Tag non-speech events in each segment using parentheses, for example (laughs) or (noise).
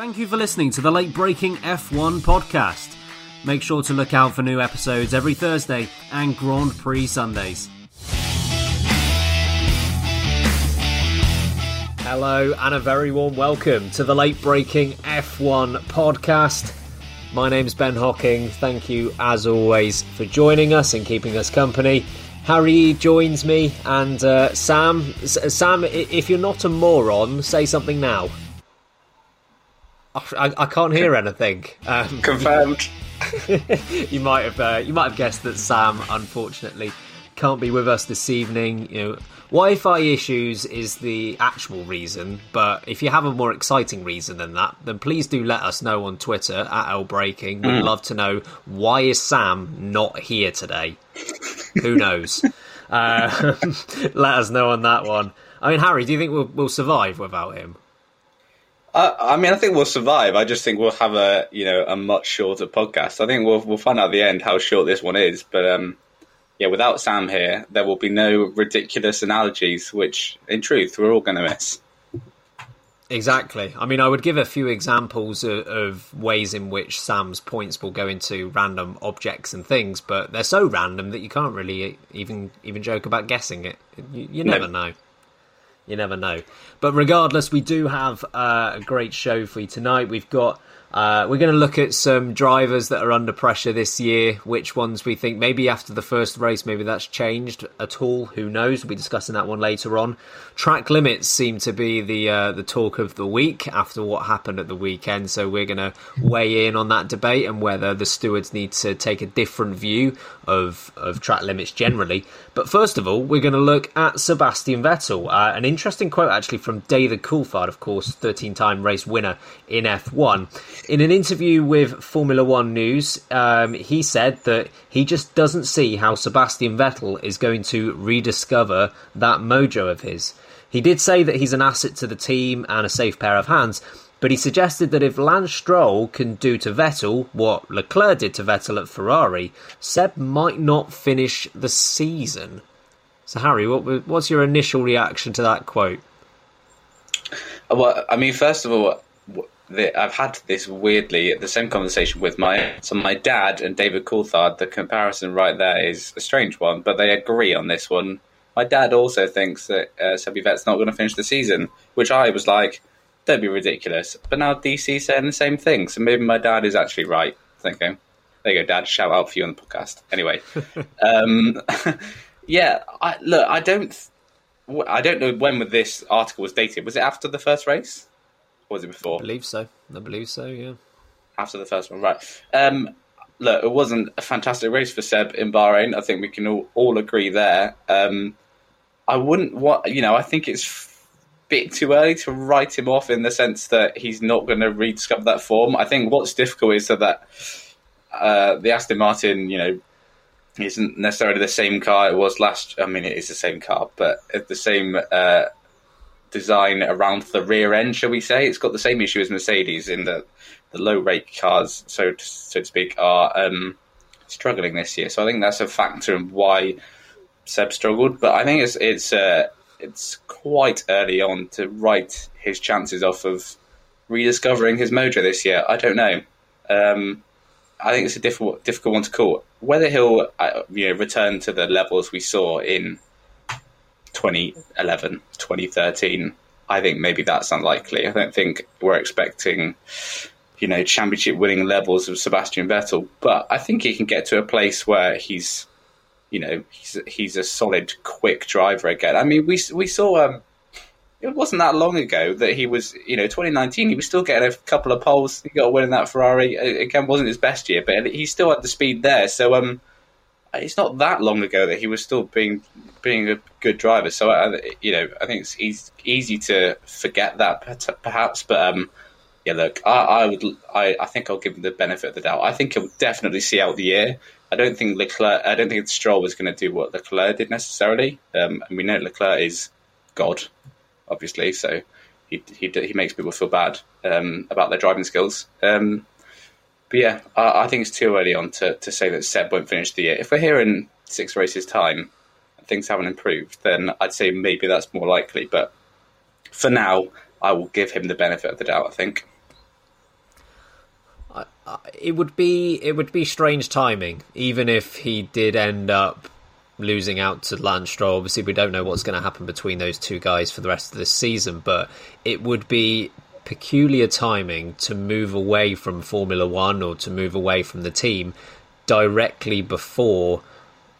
Thank you for listening to the late breaking F1 podcast. Make sure to look out for new episodes every Thursday and Grand Prix Sundays. Hello, and a very warm welcome to the late breaking F1 podcast. My name's Ben Hocking. Thank you, as always, for joining us and keeping us company. Harry joins me, and uh, Sam. Sam, if you're not a moron, say something now. I, I can't hear anything. Um, Confirmed. (laughs) you might have uh, you might have guessed that Sam, unfortunately, can't be with us this evening. You know, Wi-Fi issues is the actual reason, but if you have a more exciting reason than that, then please do let us know on Twitter at L Breaking. We'd mm. love to know why is Sam not here today. Who knows? (laughs) Uh, (laughs) let us know on that one. I mean, Harry, do you think we'll, we'll survive without him? Uh, I mean, I think we'll survive. I just think we'll have a you know a much shorter podcast. I think we'll we'll find out at the end how short this one is. But um, yeah, without Sam here, there will be no ridiculous analogies, which in truth we're all going to miss. Exactly. I mean, I would give a few examples of, of, ways in which Sam's points will go into random objects and things, but they're so random that you can't really even even joke about guessing it. You, you never no. know. You never know. But regardless, we do have uh, a great show for you tonight. We've got uh, we're going to look at some drivers that are under pressure this year. Which ones we think maybe after the first race, maybe that's changed at all. Who knows? We'll be discussing that one later on. Track limits seem to be the uh, the talk of the week after what happened at the weekend. So we're going to weigh in on that debate and whether the stewards need to take a different view of of track limits generally. But first of all, we're going to look at Sebastian Vettel. Uh, an interesting quote actually from David Coulthard, of course, 13-time race winner in F1 in an interview with Formula One News, um, he said that he just doesn't see how Sebastian Vettel is going to rediscover that mojo of his. He did say that he's an asset to the team and a safe pair of hands, but he suggested that if Lance Stroll can do to Vettel what Leclerc did to Vettel at Ferrari, Seb might not finish the season. So, Harry, what, what's your initial reaction to that quote? Well, I mean, first of all, I've had this weirdly the same conversation with my so my dad and David Coulthard. The comparison right there is a strange one, but they agree on this one. My dad also thinks that uh, Vet's not going to finish the season, which I was like, don't be ridiculous. But now DC saying the same thing, so maybe my dad is actually right. Thinking, there you go, Dad. Shout out for you on the podcast. Anyway, (laughs) um, (laughs) yeah, I, look, I don't, I don't know when this article was dated. Was it after the first race? Was it before? I believe so. I believe so. Yeah. After the first one, right? Um, look, it wasn't a fantastic race for Seb in Bahrain. I think we can all, all agree there. Um, I wouldn't want, you know, I think it's a bit too early to write him off in the sense that he's not going to rediscover that form. I think what's difficult is that uh, the Aston Martin, you know, isn't necessarily the same car it was last. I mean, it is the same car, but at the same uh, design around the rear end, shall we say? It's got the same issue as Mercedes in that the low rake cars, so to, so to speak, are um, struggling this year. So I think that's a factor in why Seb struggled. But I think it's it's uh, it's quite early on to write his chances off of rediscovering his mojo this year. I don't know. Um, I think it's a difficult difficult one to call. Whether he'll uh, you know return to the levels we saw in 2011, 2013, I think maybe that's unlikely. I don't think we're expecting you know championship winning levels of Sebastian Vettel, but I think he can get to a place where he's you know he's he's a solid quick driver again. I mean we we saw um, it wasn't that long ago that he was, you know, 2019, he was still getting a couple of poles. He got a win in that Ferrari. Again, wasn't his best year, but he still had the speed there. So, um, it's not that long ago that he was still being being a good driver. So, uh, you know, I think it's easy, easy to forget that perhaps. But um, yeah, look, I, I would, I, I think I'll give him the benefit of the doubt. I think he'll definitely see out the year. I don't think Leclerc, I don't think Stroll was going to do what Leclerc did necessarily. Um, and we know Leclerc is God obviously. So he he, he makes people feel bad um, about their driving skills. Um, but yeah, I, I, think it's too early on to, to say that Seb won't finish the year. If we're here in six races time and things haven't improved, then I'd say maybe that's more likely. But for now, I will give him the benefit of the doubt. I think. it would be it would be strange timing, even if he did end up losing out to Lance Stroll. Obviously, we don't know what's going to happen between those two guys for the rest of this season, but it would be peculiar timing to move away from Formula One or to move away from the team directly before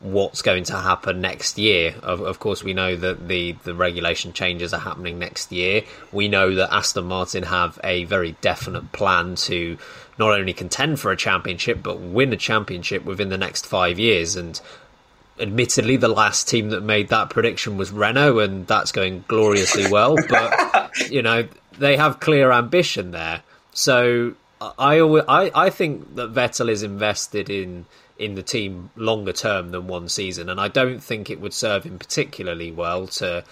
what's going to happen next year. Of, of, course, we know that the, the regulation changes are happening next year. We know that Aston Martin have a very definite plan to not only contend for a championship, but win a championship within the next five years. And admittedly, the last team that made that prediction was Renault, and that's going gloriously well. But you know, they have clear ambition there. So I, I, I think that Vettel is invested in in the team longer term than one season, and I don't think it would serve him particularly well to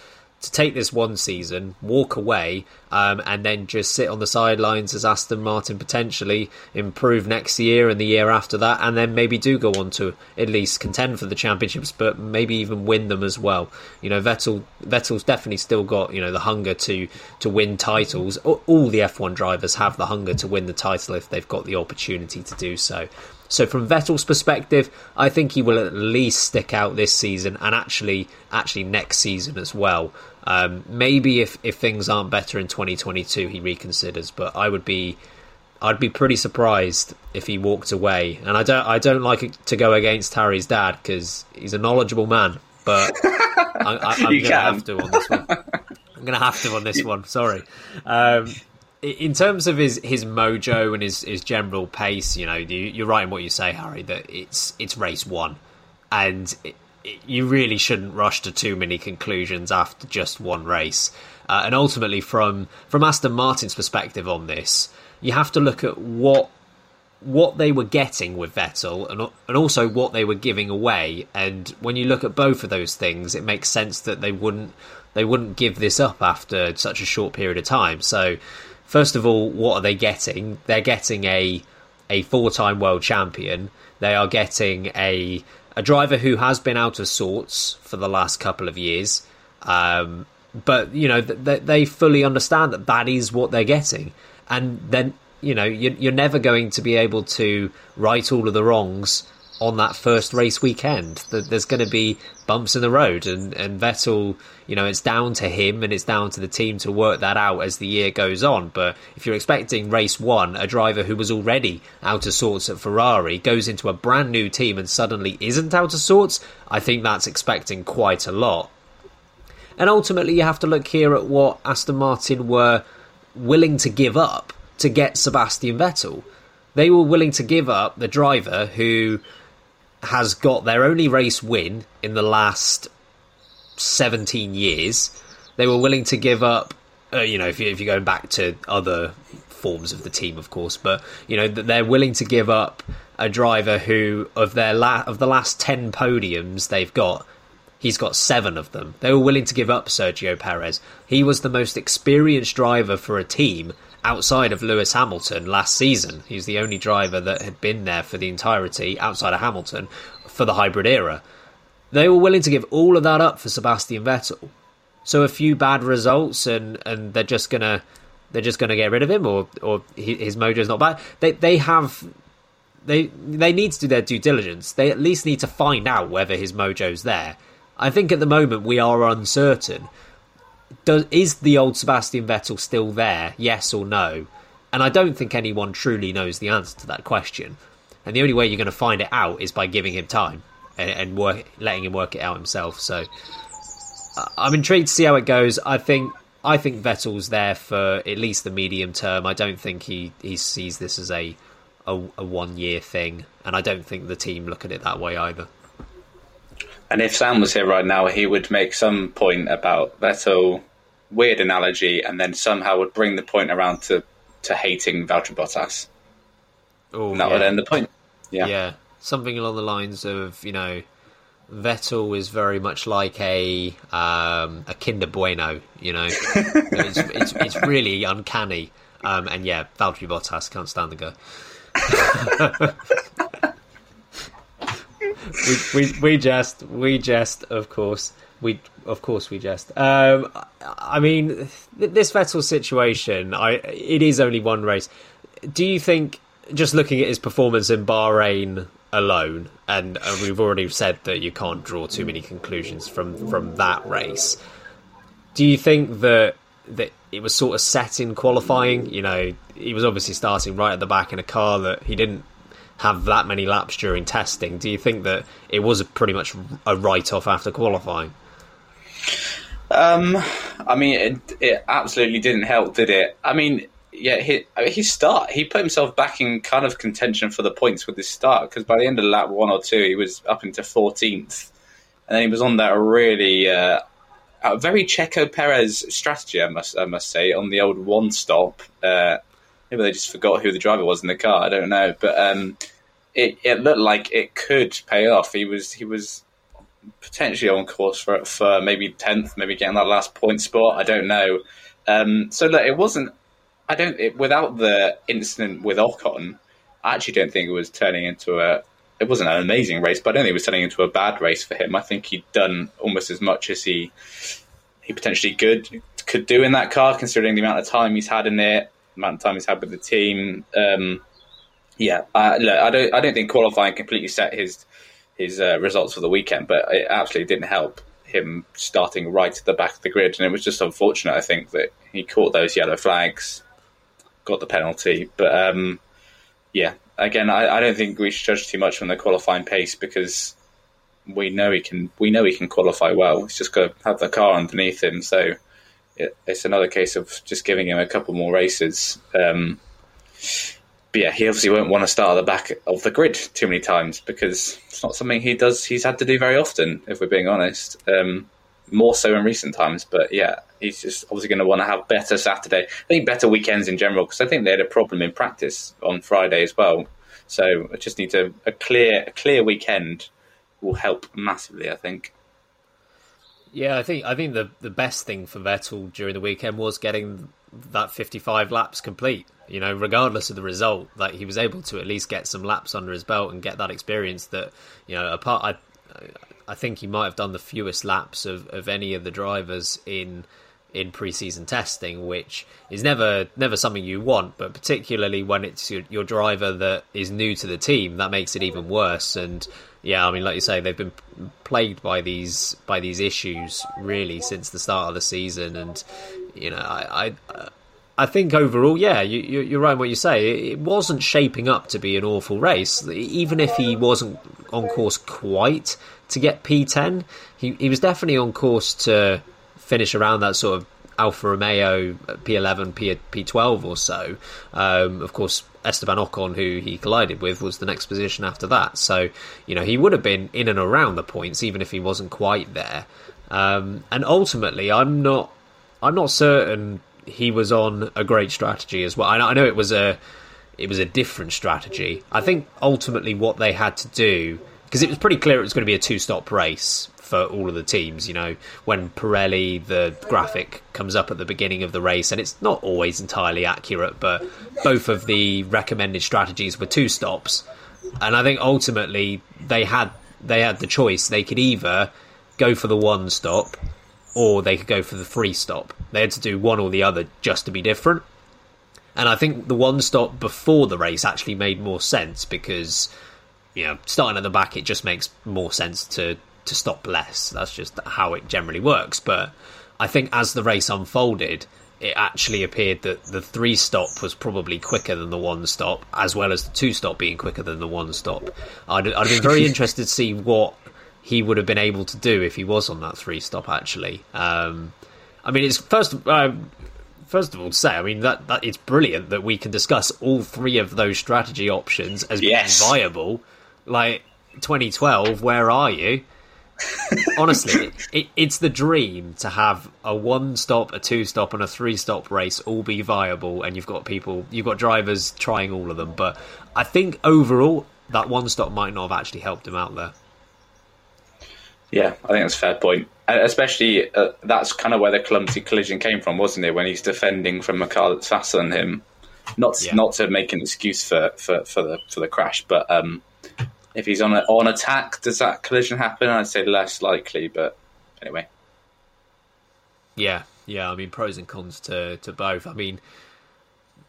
to take this one season, walk away, um, and then just sit on the sidelines as Aston Martin potentially improve next year and the year after that, and then maybe do go on to at least contend for the championships, but maybe even win them as well. You know, Vettel Vettel's definitely still got you know the hunger to to win titles. All the F1 drivers have the hunger to win the title if they've got the opportunity to do so. So from Vettel's perspective, I think he will at least stick out this season and actually actually next season as well. Um, maybe if, if things aren't better in 2022, he reconsiders. But I would be I'd be pretty surprised if he walked away. And I don't I don't like to go against Harry's dad because he's a knowledgeable man. But (laughs) I, am going to have to on this one. I'm going to have to on this one. Sorry. (laughs) Um, in terms of his his mojo and his his general pace, you know, you, are right in what you say, Harry. That it's it's race one, and it, it, you really shouldn't rush to too many conclusions after just one race. Uh, and ultimately, from from Aston Martin's perspective on this, you have to look at what what they were getting with Vettel and and also what they were giving away. And when you look at both of those things, it makes sense that they wouldn't they wouldn't give this up after such a short period of time. So first of all, what are they getting? They're getting a a four time world champion. They are getting a a driver who has been out of sorts for the last couple of years. Um, but you know they, they fully understand that that is what they're getting, and then you know you're, you're never going to be able to right all of the wrongs on that first race weekend. There's going to be bumps in the road, and, and Vettel, you know, it's down to him and it's down to the team to work that out as the year goes on. But if you're expecting race one, a driver who was already out of sorts at Ferrari goes into a brand new team and suddenly isn't out of sorts, I think that's expecting quite a lot. And ultimately, you have to look here at what Aston Martin were willing to give up to get Sebastian Vettel. They were willing to give up the driver who has got their only race win in the last 17 years. They were willing to give up, uh, you know, if, you, if you're going back to other forms of the team, of course, but you know that they're willing to give up a driver who of their la- of the last ten podiums they've got. He's got seven of them. They were willing to give up Sergio Perez. He was the most experienced driver for a team outside of Lewis Hamilton last season. He's the only driver that had been there for the entirety outside of Hamilton for the hybrid era. They were willing to give all of that up for Sebastian Vettel. So a few bad results, and, and they're just gonna they're just gonna get rid of him, or or his mojo's not bad. They they have they they need to do their due diligence. They at least need to find out whether his mojo's there. I think at the moment we are uncertain. Does is the old Sebastian Vettel still there? Yes or no? And I don't think anyone truly knows the answer to that question. And the only way you're going to find it out is by giving him time and, and work, letting him work it out himself. So I'm intrigued to see how it goes. I think I think Vettel's there for at least the medium term. I don't think he, he sees this as a a, a one year thing, and I don't think the team look at it that way either. And if Sam was here right now, he would make some point about Vettel, weird analogy, and then somehow would bring the point around to, to hating Valtteri Bottas. Oh, and that yeah. would end the point. Yeah. yeah, something along the lines of you know, Vettel is very much like a um, a Kinder Bueno. You know, (laughs) it's, it's it's really uncanny. Um, and yeah, Valtteri Bottas can't stand the guy. (laughs) we, we we jest we jest of course. We of course we jest. Um i mean th- this vettel situation i it is only one race. Do you think just looking at his performance in bahrain alone and uh, we've already said that you can't draw too many conclusions from from that race do you think that that it was sort of set in qualifying? You know he was obviously starting right at the back in a car that he didn't have that many laps during testing. Do you think that it was pretty much a write off after qualifying? Um, I mean, it, it absolutely didn't help, did it? I mean, yeah, he, I mean, his start, he put himself back in kind of contention for the points with his start because by the end of lap one or two, he was up into 14th. And then he was on that really, uh, very Checo Perez strategy, I must, I must say, on the old one stop. Uh, maybe they just forgot who the driver was in the car. I don't know, but um, it it looked like it could pay off. He was he was potentially on course for for maybe tenth, maybe getting that last point spot. I don't know. Um, so look, it wasn't. I don't. It, without the incident with Ocon, I actually don't think it was turning into a. It wasn't an amazing race, but I don't think it was turning into a bad race for him. I think he'd done almost as much as he he potentially could could do in that car, considering the amount of time he's had in it amount of time he's had with the team. Um, yeah, uh, look, I don't, I don't think qualifying completely set his his uh, results for the weekend, but it absolutely didn't help him starting right at the back of the grid, and it was just unfortunate. I think that he caught those yellow flags, got the penalty, but um, yeah, again, I, I don't think we should judge too much from the qualifying pace because we know he can, we know he can qualify well. He's just got to have the car underneath him, so it's another case of just giving him a couple more races. Um, but yeah, he obviously won't want to start at the back of the grid too many times because it's not something he does. He's had to do very often, if we're being honest. Um, more so in recent times, but yeah, he's just obviously going to want to have better Saturday. I think better weekends in general because I think they had a problem in practice on Friday as well. So I just need to a clear a clear weekend will help massively. I think. Yeah, I think I think the the best thing for Vettel during the weekend was getting that 55 laps complete. You know, regardless of the result, that he was able to at least get some laps under his belt and get that experience. That you know, apart, I I think he might have done the fewest laps of, of any of the drivers in in preseason testing, which is never never something you want, but particularly when it's your, your driver that is new to the team, that makes it even worse. And yeah, I mean, like you say, they've been plagued by these by these issues really since the start of the season, and you know, I I, I think overall, yeah, you, you're right in what you say. It wasn't shaping up to be an awful race, even if he wasn't on course quite to get P10. He he was definitely on course to finish around that sort of Alfa Romeo P11, P, P12 or so. Um, of course, Esteban Ocon, who he collided with, was the next position after that. So, you know, he would have been in and around the points, even if he wasn't quite there. Um, and ultimately, I'm not, I'm not certain he was on a great strategy as well. I know, it was a it was a different strategy. I think ultimately what they had to do because it was pretty clear it was going to be a two stop race for all of the teams. You know, when Pirelli, the graphic comes up at the beginning of the race, and it's not always entirely accurate, but both of the recommended strategies were two stops, and I think ultimately they had they had the choice. They could either go for the one stop, or they could go for the three stop. They had to do one or the other just to be different. And I think the one stop before the race actually made more sense because, you know, starting at the back, it just makes more sense to to stop less. That's just how it generally works. But I think as the race unfolded, it actually appeared that the three stop was probably quicker than the one stop, as well as the two stop being quicker than the one stop. I'd, I'd been very (laughs) interested to see what he would have been able to do if he was on that three stop. Actually, um, I mean, it's first. Um, first of all, to say, I mean that, that it's brilliant that we can discuss all three of those strategy options as Yes. being viable. Like 2012, where are you? Honestly, it, it's the dream to have a one stop, a two stop, and a three stop race all be viable, and you've got people, you've got drivers trying all of them. But I think overall, that one stop might not have actually helped him out there. Yeah, I think that's a fair point. And especially, uh, that's kind of where the clumsy collision came from, wasn't it? When he's defending from a car that's faster than him. Not Yeah. not to make an excuse for, for, for the for the crash, but um, if he's on a, on attack, does that collision happen? I'd say less likely, but anyway. Yeah, yeah. I mean, pros and cons to to both. I mean,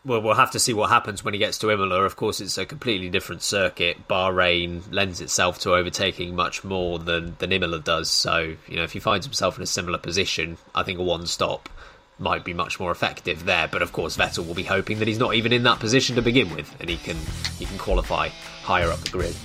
well, we'll have to see what happens when he gets to Imola. Of course, it's a completely different circuit. Bahrain lends itself to overtaking much more than than Imola does. So, you know, if he finds himself in a similar position, I think a one stop might be much more effective there. But of course, Vettel will be hoping that he's not even in that position to begin with, and he can he can qualify higher up the grid.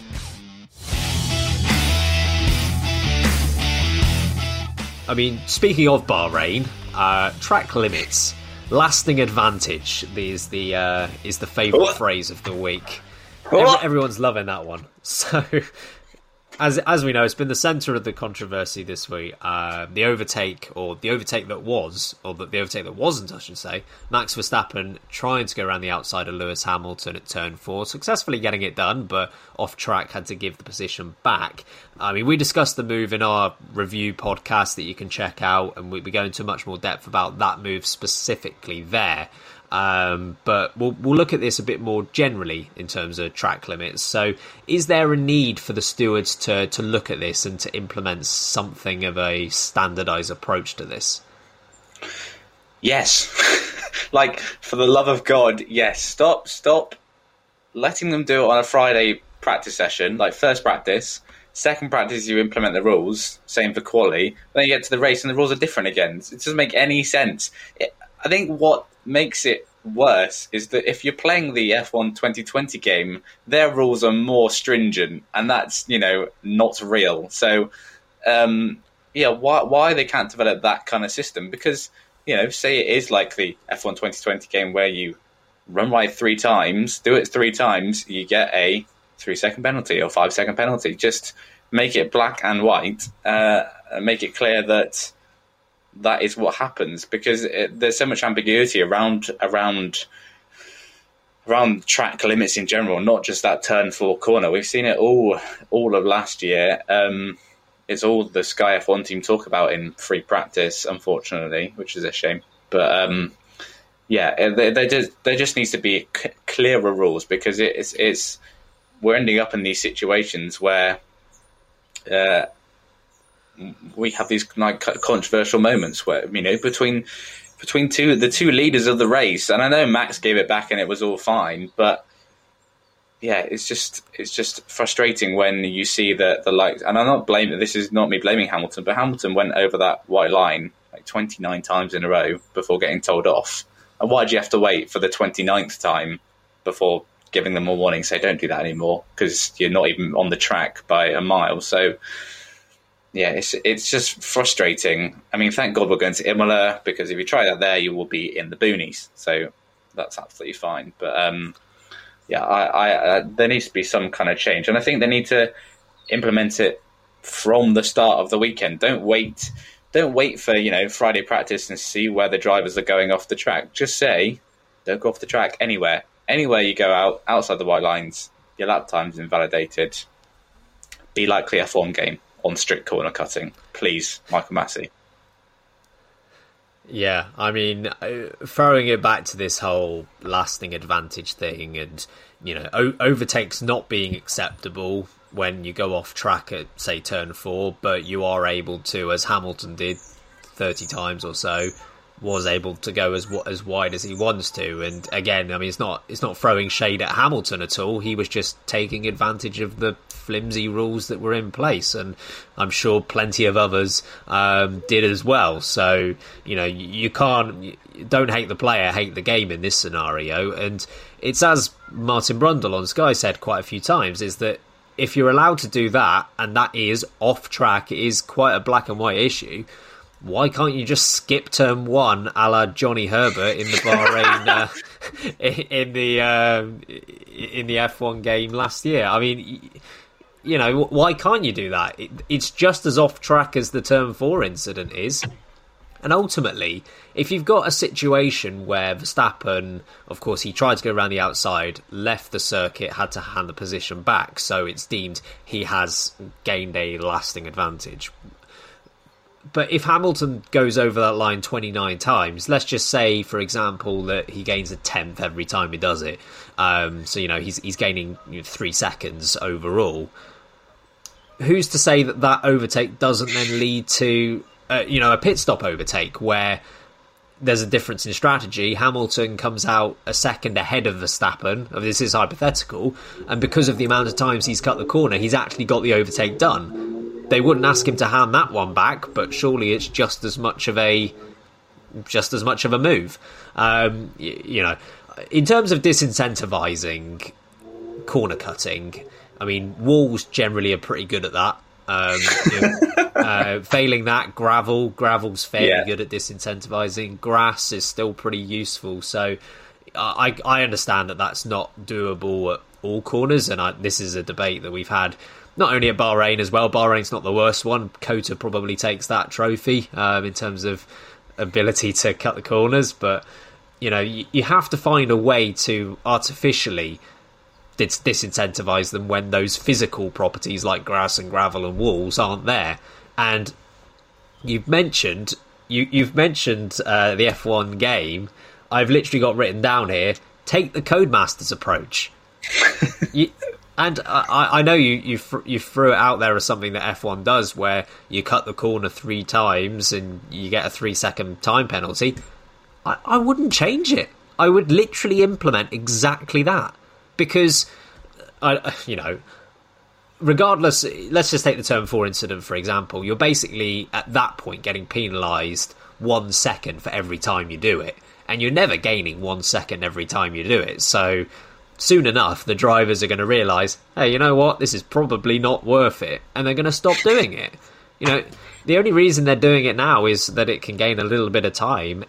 I mean, speaking of Bahrain, uh, track limits, lasting advantage is the uh, is the favourite phrase of the week. Every, everyone's loving that one. (laughs) So, as as we know, it's been the centre of the controversy this week. Uh, the overtake, or the overtake that was, or the, the overtake that wasn't, I should say. Max Verstappen trying to go around the outside of Lewis Hamilton at turn four, successfully getting it done, but off track had to give the position back. I mean, we discussed the move in our review podcast that you can check out, and we, we go into much more depth about that move specifically there. Um, but we'll we'll look at this a bit more generally in terms of track limits. So, is there a need for the stewards to to look at this and to implement something of a standardized approach to this? Yes. (laughs) like, for the love of God, yes. Stop, stop letting them do it on a Friday practice session, like first practice. Second practice, you implement the rules, same for quali. Then you get to the race and the rules are different again. It doesn't make any sense. It, I think what makes it worse is that if you're playing the F1 2020 game, their rules are more stringent, and that's, you know, not real. So, um, yeah, why why they can't develop that kind of system? Because you know, say it is like the F1 2020 game where you run right three times, do it three times, you get a three second penalty or five second penalty. Just make it black and white, uh, and make it clear that that is what happens because it, there's so much ambiguity around around around track limits in general, not just that turn four corner. We've seen it all all of last year. Um, it's all the Sky F1 team talk about in free practice, unfortunately, which is a shame. But um, yeah, there, there just there just needs to be c- clearer rules because it's it's we're ending up in these situations where uh, we have these like controversial moments where you know between between two the two leaders of the race, and I know Max gave it back and it was all fine, but yeah, it's just it's just frustrating when you see that the like, and I'm not blaming this is not me blaming Hamilton, but Hamilton went over that white line like 29 times in a row before getting told off. And why do you have to wait for the 29th time before giving them a warning? Say don't do that anymore because you're not even on the track by a mile. So yeah, it's it's just frustrating. I mean, thank God we're going to Imola because if you try that there, you will be in the boonies. So that's absolutely fine. But um, yeah, I, I, uh, there needs to be some kind of change, and I think they need to implement it from the start of the weekend. Don't wait don't wait for you know Friday practice and see where the drivers are going off the track. Just say, don't go off the track anywhere. Anywhere you go out outside the white lines, your lap time's invalidated. Be like the F1 game on strict corner cutting, please, Michael Masi. Yeah, I mean, uh, throwing it back to this whole lasting advantage thing, and you know, o- overtakes not being acceptable when you go off track at say turn four, but you are able to, as Hamilton did thirty times or so, was able to go as as wide as he wants to. And again, I mean, it's not it's not throwing shade at Hamilton at all. He was just taking advantage of the flimsy rules that were in place, and I'm sure plenty of others um, did as well. So you know, you, you can't don't hate the player, hate the game in this scenario. And it's as Martin Brundle on Sky said quite a few times is that if you're allowed to do that, and that is off track, it is quite a black and white issue why can't you just skip turn one, a la Johnny Herbert in the Bahrain (laughs) uh, (laughs) in the uh, in the F1 game last year? I mean, you know, why can't you do that? It, it's just as off track as the turn four incident is. And ultimately, if you've got a situation where Verstappen, of course, he tried to go around the outside, left the circuit, had to hand the position back, so it's deemed he has gained a lasting advantage but if Hamilton goes over that line 29 times, let's just say, for example, that he gains a tenth every time he does it. Um, so, you know, he's, he's gaining you know, three seconds overall. Who's to say that that overtake doesn't then lead to, uh, you know, a pit stop overtake where there's a difference in strategy. Hamilton comes out a second ahead of Verstappen. This is hypothetical, and because of the amount of times he's cut the corner, he's actually got the overtake done they wouldn't ask him to hand that one back, but surely it's just as much of a just as much of a move. Um, you, you know, in terms of disincentivizing corner cutting, I mean, walls generally are pretty good at that. Um, you know, (laughs) uh, failing that, gravel, gravel's fairly yeah. good at disincentivizing. Grass is still pretty useful. So I, I understand that that's not doable at all corners, and I, this is a debate that we've had not only at Bahrain as well. Bahrain's not the worst one. COTA probably takes that trophy um, in terms of ability to cut the corners, but you know you, you have to find a way to artificially dis- disincentivize them when those physical properties like grass and gravel and walls aren't there. And you've mentioned you, you've mentioned uh, the F1 game. I've literally got written down here. Take the Codemasters approach. (laughs) you, and I, I know you you you threw it out there as something that F1 does, where you cut the corner three times and you get a three second time penalty. I, I wouldn't change it. I would literally implement exactly that because I you know regardless let's just take the turn 4 incident for example you're basically at that point getting penalized 1 second for every time you do it and you're never gaining 1 second every time you do it so soon enough, the drivers are going to realise, hey, you know what, this is probably not worth it, and they're going to stop (laughs) doing it. You know, the only reason they're doing it now is that it can gain a little bit of time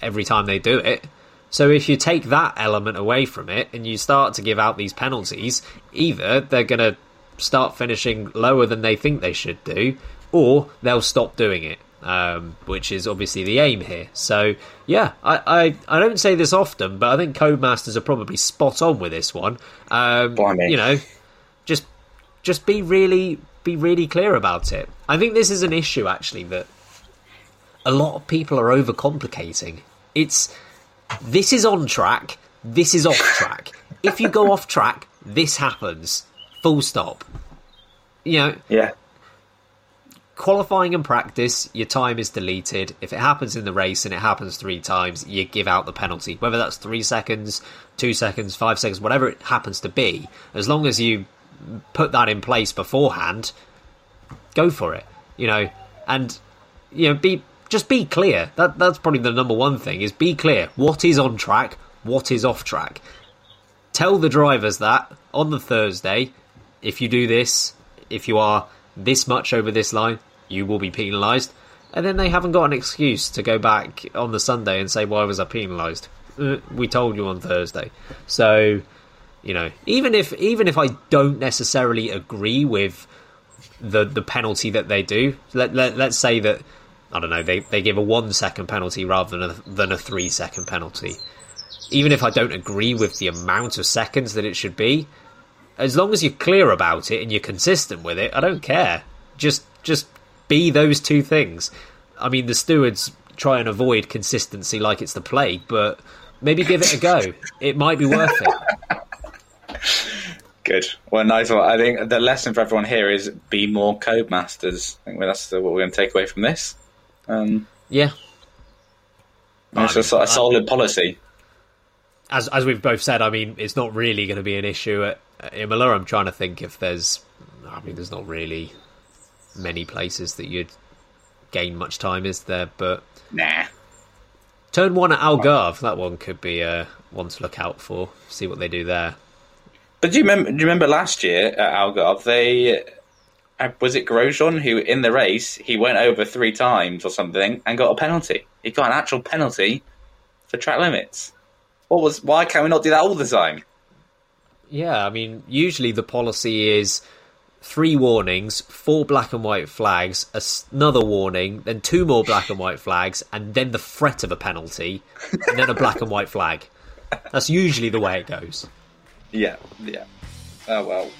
every time they do it. So if you take that element away from it and you start to give out these penalties, either they're going to start finishing lower than they think they should do, or they'll stop doing it um, which is obviously the aim here. So yeah, I, I, I don't say this often, but I think Codemasters are probably spot on with this one. Um, you know, just just be really be really clear about it. I think this is an issue actually that a lot of people are overcomplicating. It's this is on track, this is off (laughs) track. if you go off track, this happens. Full stop. You know, yeah qualifying and practice, your time is deleted. If it happens in the race and it happens three times, you give out the penalty. Whether that's three seconds, two seconds, five seconds, whatever it happens to be, as long as you put that in place beforehand, go for it. You know, and you know, be just be clear. That that's probably the number one thing is be clear. What is on track? What is off track? Tell the drivers that on the Thursday. If you do this, if you are this much over this line, you will be penalised. And then they haven't got an excuse to go back on the Sunday and say, why was I penalised? Uh, we told you on Thursday. So, you know, even if even if I don't necessarily agree with the the penalty that they do, let, let let's say that I don't know, they, they give a one second penalty rather than a, than a three second penalty. Even if I don't agree with the amount of seconds that it should be, as long as you're clear about it and you're consistent with it, I don't care. Just just be those two things. I mean, the stewards try and avoid consistency like it's the plague, but maybe give it a go. (laughs) it might be worth it. Good. Well, nice one. I think the lesson for everyone here is be more Codemasters. I think that's what we're going to take away from this. Um, Yeah. it's just a solid policy. As as we've both said, I mean, it's not really going to be an issue at, at Imola. I'm trying to think if there's, I mean, there's not really many places that you'd gain much time, is there? But Nah. turn one at Algarve, that one could be uh, one to look out for. See what they do there. But do you remember? Do you remember last year at Algarve? They uh, was it Grosjean who, in the race, he went over three times or something and got a penalty. He got an actual penalty for track limits. What was? Why can't we not do that all the time? Yeah, I mean, usually the policy is three warnings, four black and white flags, another warning, then two more black and white flags, and then the threat of a penalty, and then a black and white flag. That's usually the way it goes. Yeah, yeah. Oh well.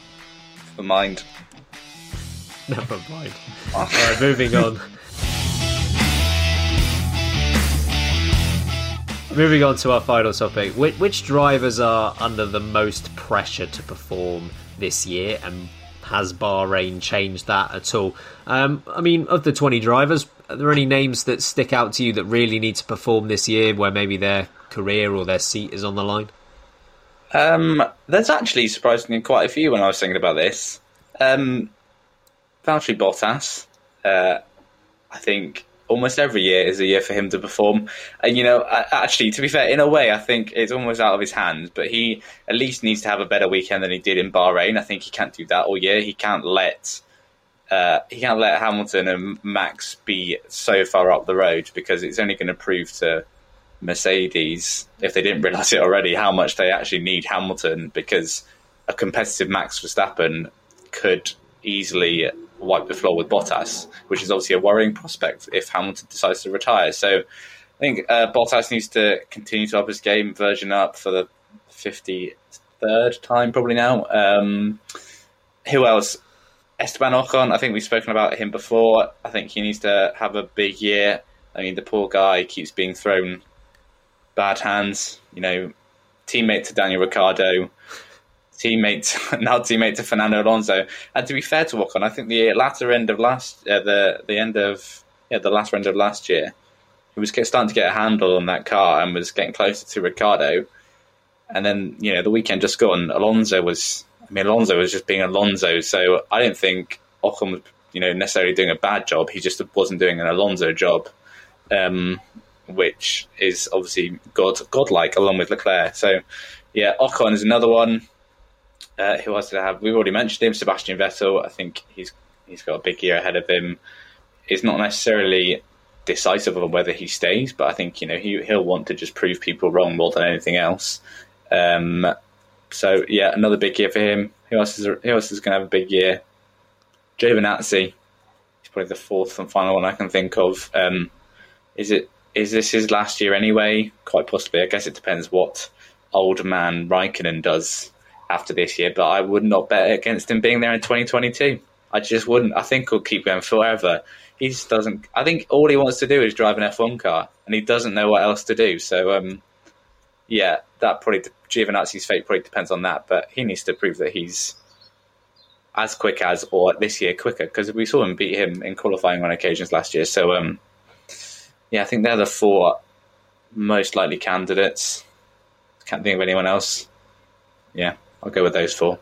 For mind. Never mind. (laughs) Oh. All right, moving on. Moving on to our final topic. Which, which drivers are under the most pressure to perform this year, and has Bahrain changed that at all? Um, I mean, of the 20 drivers, are there any names that stick out to you that really need to perform this year where maybe their career or their seat is on the line? Um, there's actually surprisingly quite a few when I was thinking about this. Um, Valtteri Bottas, uh, I think almost every year is a year for him to perform. And you know, actually, to be fair, in a way, I think it's almost out of his hands. But he at least needs to have a better weekend than he did in Bahrain. I think he can't do that all year. He can't let uh, he can't let Hamilton and Max be so far up the road because it's only going to prove to Mercedes, if they didn't realise it already, how much they actually need Hamilton because a competitive Max Verstappen could easily wipe the floor with Bottas, which is obviously a worrying prospect if Hamilton decides to retire. So I think uh, Bottas needs to continue to up his game, version up for the 53rd time probably now. Um, who else? Esteban Ocon, I think we've spoken about him before. I think he needs to have a big year. I mean, the poor guy keeps being thrown bad hands. You know, teammate to Daniel Ricciardo, teammate (laughs) now teammate to Fernando Alonso. And to be fair to Ocon, I think the latter end of last, uh, the the end of yeah, the latter end of last year, he was starting to get a handle on that car and was getting closer to Ricciardo. And then you know the weekend just gone, Alonso was. I mean, Alonso was just being Alonso. So I don't think Ocon was you know necessarily doing a bad job. He just wasn't doing an Alonso job. Um, which is obviously god godlike along with Leclerc. So yeah, Ocon is another one. Uh, who else did I have? We've already mentioned him, Sebastian Vettel. I think he's he's got a big year ahead of him. It's not necessarily decisive on whether he stays, but I think you know he he'll want to just prove people wrong more than anything else. Um, so yeah, another big year for him. Who else is who else is going to have a big year? Giovinazzi. He's probably the fourth and final one I can think of. Um, is it is this his last year anyway? Quite possibly. I guess it depends what old man Raikkonen does after this year, but I would not bet against him being there in 2022. I just wouldn't. I think he'll keep going forever. He just doesn't. I think all he wants to do is drive an F1 car, and he doesn't know what else to do. So, um, yeah, that probably Giovinazzi's fate probably depends on that. But he needs to prove that he's as quick as, or this year quicker, because we saw him beat him in qualifying on occasions last year. So, um, yeah, I think they're the four most likely candidates. Can't think of anyone else. Yeah, I'll go with those four.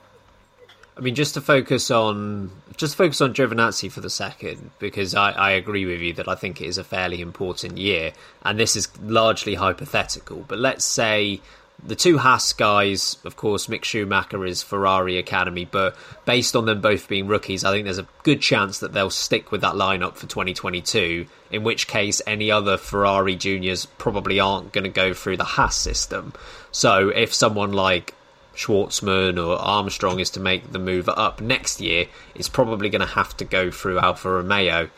I mean, just to focus on just focus on Giovinazzi for the second, because I, I agree with you that I think it is a fairly important year, and this is largely hypothetical. But let's say the two Haas guys, of course, Mick Schumacher is Ferrari Academy, but based on them both being rookies, I think there's a good chance that they'll stick with that lineup for 2022. In which case, any other Ferrari juniors probably aren't going to go through the Haas system. So if someone like Shwartzman or Armstrong is to make the move up next year, it's probably going to have to go through Alfa Romeo.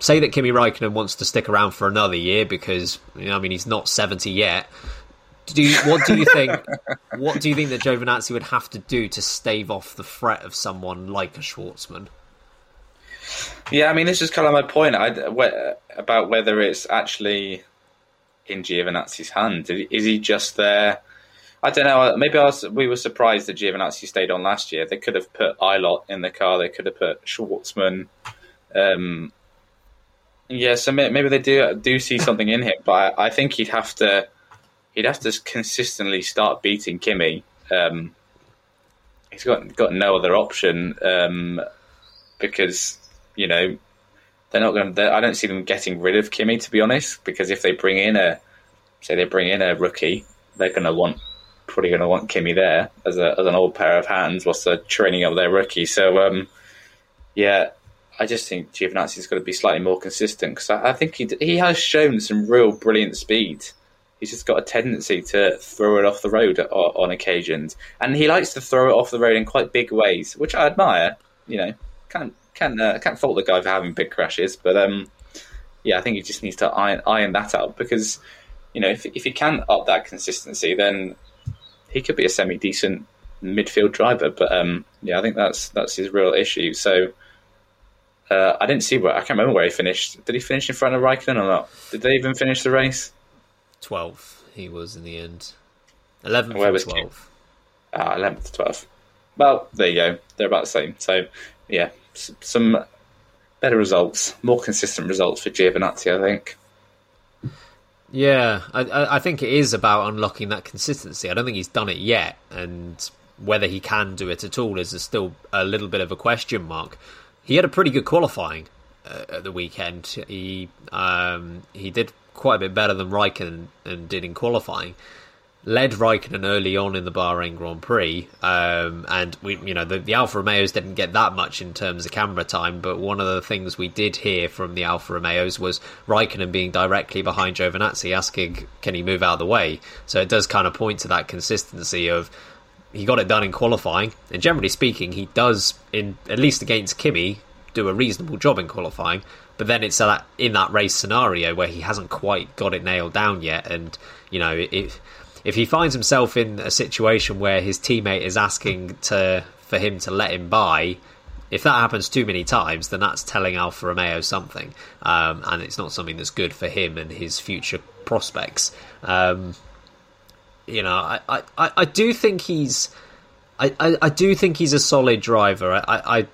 say that Kimi Raikkonen wants to stick around for another year because you know, I mean, he's not seventy yet. Do you, what do you think? (laughs) what do you think that Giovinazzi would have to do to stave off the threat of someone like a Shwartzman? Yeah, I mean, this is kind of my point I, about whether it's actually in Giovinazzi's hand. Is he just there? I don't know. Maybe I was, we were surprised that Giovinazzi stayed on last year. They could have put Ilott in the car. They could have put Shwartzman. Um, yeah, so maybe they do do see something in him, but I, I think he'd have to he'd have to consistently start beating Kimi. Um, he's got got no other option um, because you know they're not going. I don't see them getting rid of Kimi to be honest. Because if they bring in a say they bring in a rookie, they're going to want probably going to want Kimi there as a as an old pair of hands whilst they're training up their rookie. So um, yeah, I just think Giovinazzi's got to be slightly more consistent because I, I, think he he has shown some real brilliant speed. He's just got a tendency to throw it off the road on, on occasions, and he likes to throw it off the road in quite big ways, which I admire. You know, can't can't uh, can't fault the guy for having big crashes, but um, yeah, I think he just needs to iron iron that out because you know if if he can up that consistency, then he could be a semi decent midfield driver. But um, yeah, I think that's that's his real issue. So uh, I didn't see where I can't remember where he finished. Did he finish in front of Raikkonen or not? Did they even finish the race? Twelfth, he was in the end. Eleventh, where was twelfth. Ah, eleventh, twelfth. Well, there you go. They're about the same. So yeah, some better results, more consistent results for Giovinazzi, I think. Yeah, I, I think it is about unlocking that consistency. I don't think he's done it yet, and whether he can do it at all is still a little bit of a question mark he had a pretty good qualifying uh, at the weekend. He um, he did quite a bit better than Raikkonen and did in qualifying. Led Raikkonen early on in the Bahrain Grand Prix, um, and we, you know, the, the Alfa Romeos didn't get that much in terms of camera time. But one of the things we did hear from the Alfa Romeos was Raikkonen being directly behind Giovinazzi, asking, "Can he move out of the way?" So it does kind of point to that consistency of he got it done in qualifying, and generally speaking, he does in at least against Kimi do a reasonable job in qualifying. But then it's that in that race scenario where he hasn't quite got it nailed down yet, and you know if if he finds himself in a situation where his teammate is asking to for him to let him by, if that happens too many times, then that's telling Alfa Romeo something, um, and it's not something that's good for him and his future prospects. Um, you know, I, I, I do think he's, I, I, I do think he's a solid driver. I, I,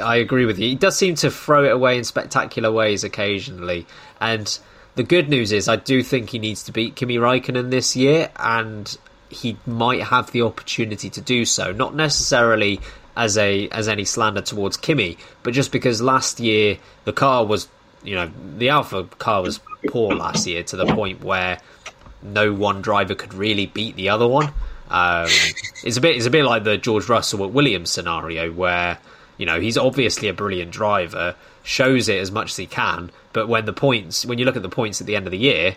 I agree with you. He does seem to throw it away in spectacular ways occasionally, and the good news is I do think he needs to beat Kimi Raikkonen this year, and he might have the opportunity to do so. Not necessarily as a as any slander towards Kimi, but just because last year the car was, you know, the Alfa car was poor last year to the point where no one driver could really beat the other one. Um, it's a bit it's a bit like the George Russell at Williams scenario where you know he's obviously a brilliant driver, shows it as much as he can, but when the points when you look at the points at the end of the year,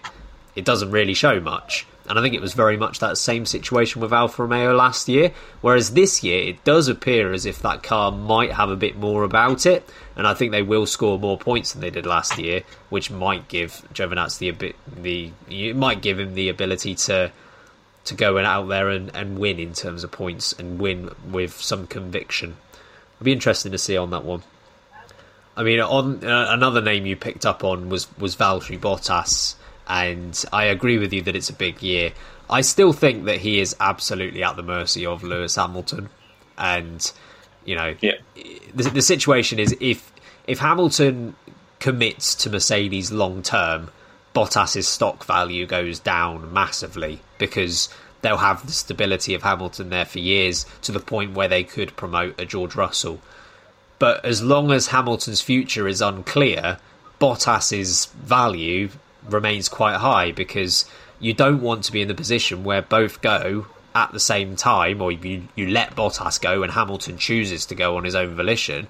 it doesn't really show much. And I think it was very much that same situation with Alfa Romeo last year. Whereas this year, it does appear as if that car might have a bit more about it. And I think they will score more points than they did last year, which might give Giovinazzi the, bit, the it might give him the ability to to go and out there and, and win in terms of points and win with some conviction. It'll be interesting to see on that one. I mean, on uh, another name you picked up on was was Valtteri Bottas and I agree with you that it's a big year. I still think that he is absolutely at the mercy of Lewis Hamilton, and you know, yeah. the, the situation is if if Hamilton commits to Mercedes long term, Bottas's stock value goes down massively because they'll have the stability of Hamilton there for years to the point where they could promote a George Russell. But as long as Hamilton's future is unclear, Bottas's value remains quite high because you don't want to be in the position where both go at the same time, or you, you let Bottas go and Hamilton chooses to go on his own volition,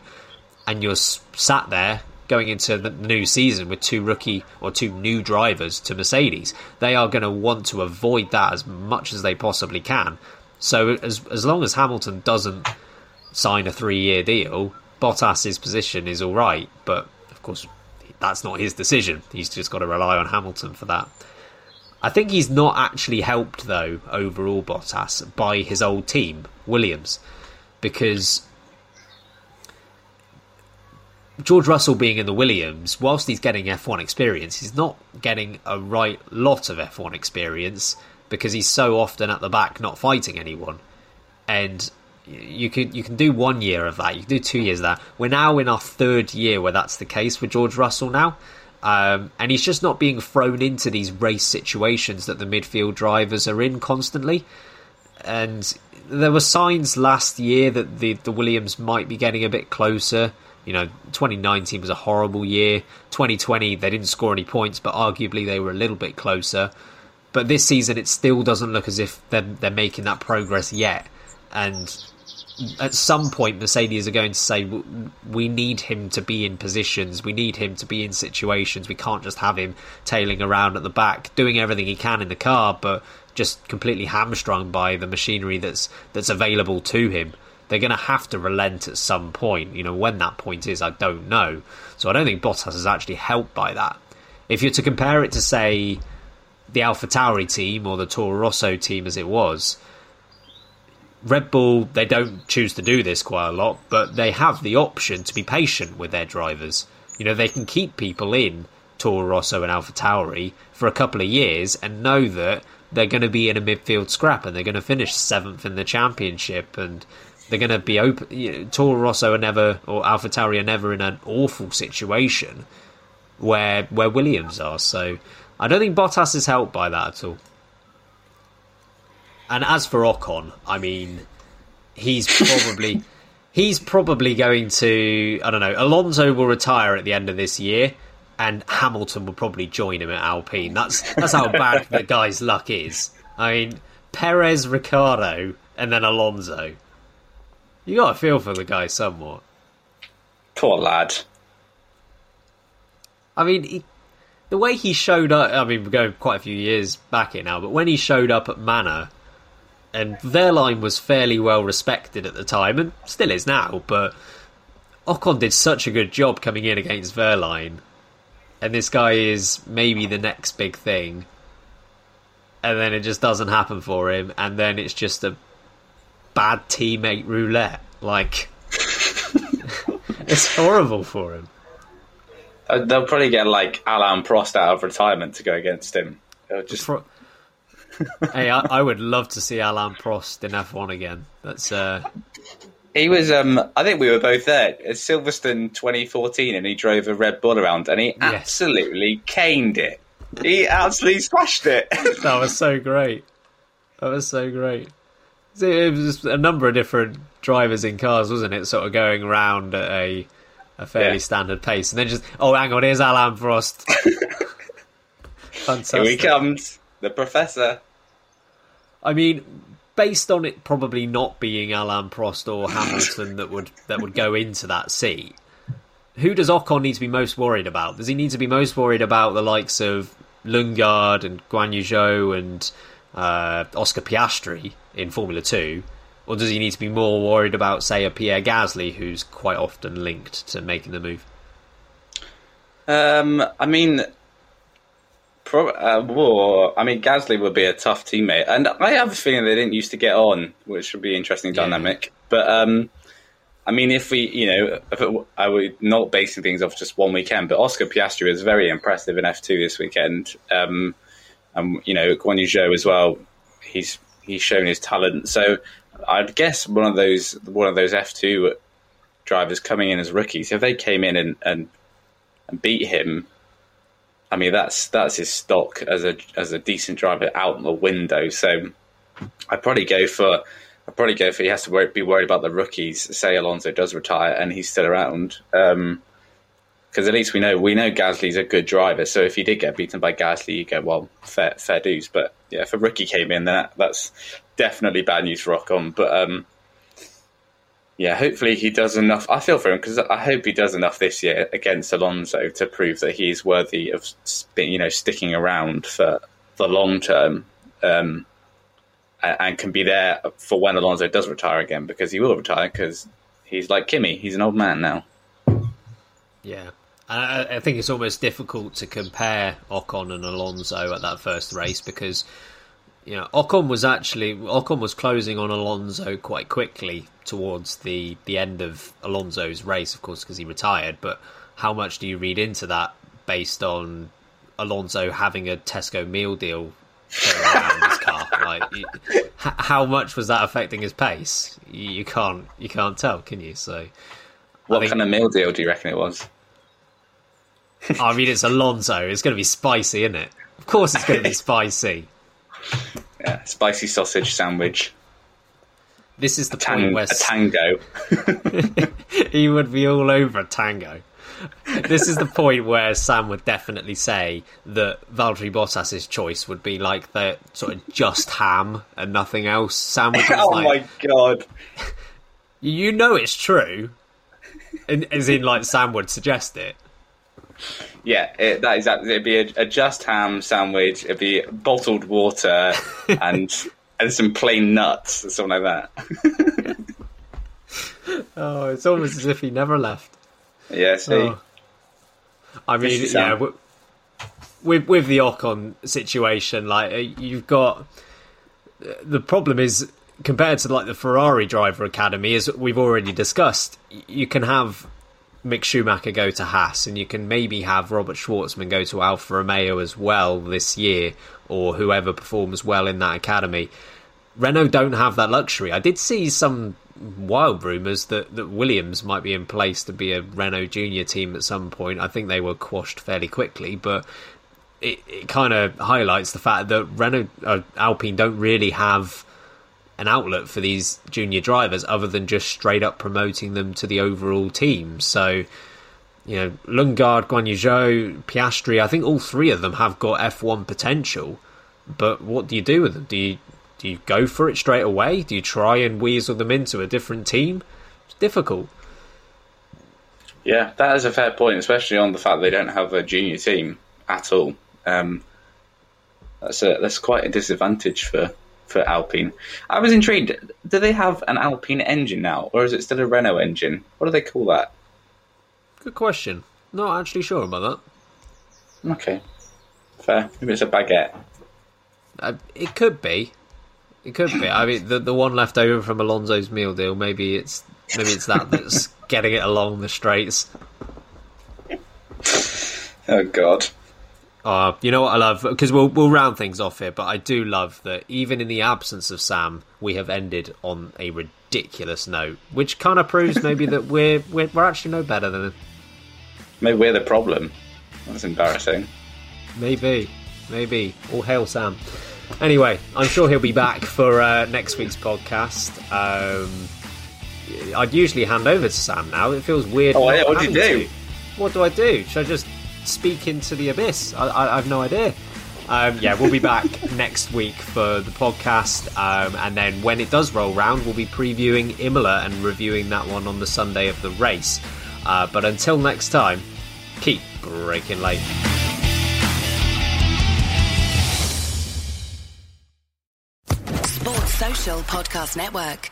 and you're sat there going into the new season with two rookie or two new drivers to Mercedes. They are going to want to avoid that as much as they possibly can. So as as long as Hamilton doesn't sign a three year deal, Bottas's position is all right, but of course that's not his decision. He's just got to rely on Hamilton for that. I think he's not actually helped though overall Bottas by his old team Williams because George Russell being in the Williams, whilst he's getting F1 experience, he's not getting a right lot of F1 experience because he's so often at the back not fighting anyone. And you can you can do one year of that, you can do two years of that. We're now in our third year where that's the case for George Russell now. Um, and he's just not being thrown into these race situations that the midfield drivers are in constantly. And there were signs last year that the, the Williams might be getting a bit closer. You know, 2019 was a horrible year. 2020, they didn't score any points, but arguably they were a little bit closer. But this season, it still doesn't look as if they're, they're making that progress yet. And at some point, Mercedes are going to say, we need him to be in positions, we need him to be in situations. We can't just have him tailing around at the back, doing everything he can in the car, but just completely hamstrung by the machinery that's that's available to him they're going to have to relent at some point. You know, when that point is, I don't know. So I don't think Bottas is actually helped by that. If you're to compare it to, say, the AlphaTauri team or the Toro Rosso team as it was, Red Bull, they don't choose to do this quite a lot, but they have the option to be patient with their drivers. You know, they can keep people in Toro Rosso and Alpha Tauri for a couple of years and know that they're going to be in a midfield scrap and they're going to finish seventh in the championship and they're going to be open. You know, Toro Rosso are never, or AlphaTauri are never in an awful situation where where Williams are. So I don't think Bottas is helped by that at all. And as for Ocon, I mean, he's probably (laughs) he's probably going to I don't know. Alonso will retire at the end of this year, and Hamilton will probably join him at Alpine. That's that's how bad the (laughs) guy's luck is. I mean, Perez, Ricciardo, and then Alonso. You got a feel for the guy somewhat. Poor lad. I mean, he, the way he showed up. I mean, we're going quite a few years back here now, but when he showed up at Manor, and Wehrlein was fairly well respected at the time, and still is now, but Ocon did such a good job coming in against Wehrlein, and this guy is maybe the next big thing, and then it just doesn't happen for him, and then it's just a bad teammate roulette. Like, (laughs) it's horrible for him. Uh, they'll probably get like Alain Prost out of retirement to go against him. It'll just Pro- hey, I, I, would love to see Alain Prost in F1 again. That's uh... he was. Um, I think we were both there at Silverstone 2014, and he drove a Red Bull around, and he yes. absolutely caned it. He absolutely smashed it. (laughs) that was so great. That was so great. It was a number of different drivers in cars, wasn't it? Sort of going around at a a fairly yeah. standard pace, and then just oh, hang on, here's Alain Prost. Fantastic. (laughs) Here he comes, the professor. I mean, based on it probably not being Alain Prost or Hamilton that would that would go into that seat, who does Ocon need to be most worried about? Does he need to be most worried about the likes of Lundgaard and Guan Yu Zhou and uh, Oscar Piastri in Formula Two, or does he need to be more worried about, say, a Pierre Gasly, who's quite often linked to making the move? Um, I mean, pro- uh, I mean, Gasly would be a tough teammate, and I have a feeling they didn't used to get on, which would be interesting yeah. dynamic. But um, I mean, if we, you know, if it, I would not basing things off just one weekend, but Oscar Piastri was very impressive in F2 this weekend. Um, and you know Guan Yu Zhou as well. He's he's shown his talent. So I'd guess one of those one of those F two drivers coming in as rookies, if they came in and, and and beat him, I mean that's that's his stock as a as a decent driver out the window. So I'd probably go for I'd probably go for he has to be worried about the rookies. Say Alonso does retire and he's still around. Um, because at least we know we know Gasly's a good driver. So if he did get beaten by Gasly, you go well, fair fair dues. But yeah, if a rookie came in, that, that's definitely bad news for Ocon. But um, yeah, hopefully he does enough. I feel for him because I hope he does enough this year against Alonso to prove that he's worthy of you know sticking around for the long term. Um, and can be there for when Alonso does retire again because he will retire because he's like Kimi, he's an old man now. Yeah, I think it's almost difficult to compare Ocon and Alonso at that first race because you know Ocon was actually Ocon was closing on Alonso quite quickly towards the the end of Alonso's race, of course, because he retired. But how much do you read into that based on Alonso having a Tesco meal deal around his car? (laughs) Like, you, h- how much was that affecting his pace? You, you can't you can't tell, can you? So. What think- kind of meal deal do you reckon it was? I mean, it's Alonso. It's going to be spicy, isn't it? Of course, it's going to be (laughs) spicy. Yeah, spicy sausage sandwich, This is the tang- point where a tango. (laughs) (laughs) he would be all over a tango. This is the point where Sam would definitely say that Valtteri Bottas's choice would be like the sort of just ham and nothing else sandwich. (laughs) oh like, my god! You know it's true, as in like Sam would suggest it. Yeah, it, that is it'd be a, a just ham sandwich. It'd be bottled water (laughs) and and some plain nuts or something like that. (laughs) Oh, it's almost as if he never left. Yeah, see, Oh. I mean, yeah, w- with with the Ocon situation, like uh, you've got the problem is compared to like the Ferrari driver academy, as we've already discussed, you can have Mick Schumacher go to Haas, and you can maybe have Robert Shwartzman go to Alfa Romeo as well this year, or whoever performs well in that academy. Renault don't have that luxury. I did see some wild rumours that, that Williams might be in place to be a Renault junior team at some point. I think they were quashed fairly quickly, but it, it kind of highlights the fact that Renault uh, Alpine don't really have an outlet for these junior drivers other than just straight up promoting them to the overall team. So, you know, Lundgaard, Guan Yu Zhou, Piastri, I think all three of them have got F1 potential. But what do you do with them? Do you do you go for it straight away? Do you try and weasel them into a different team? It's difficult. yeah, that is a fair point, especially on the fact they don't have a junior team at all. Um, that's a that's quite a disadvantage for for Alpine. I was intrigued. Do they have an Alpine engine now, or is it still a Renault engine? What do they call that? Good question. Not actually sure about that. Okay, fair. Maybe it's a baguette. Uh, it could be. It could be. I mean, the the one left over from Alonso's meal deal. Maybe it's maybe it's that that's (laughs) getting it along the straights. Oh God. Uh, you know what I love because we'll we'll round things off here, but I do love that even in the absence of Sam, we have ended on a ridiculous note, which kind of proves maybe that (laughs) we're, we're we're actually no better than Maybe we're the problem. That's embarrassing. maybe maybe. All hail Sam. Anyway, I'm sure he'll be back for uh, next week's podcast. Um, I'd usually hand over to Sam now. It feels weird. Oh, yeah, what do you do? to. What do I do? Should I just speak into the abyss? I, I, I have no idea. Um, yeah, we'll be back (laughs) next week for the podcast, um, and then when it does roll round, we'll be previewing Imola and reviewing that one on the Sunday of the race. Uh, but until next time, keep breaking late. Sports Social Podcast Network.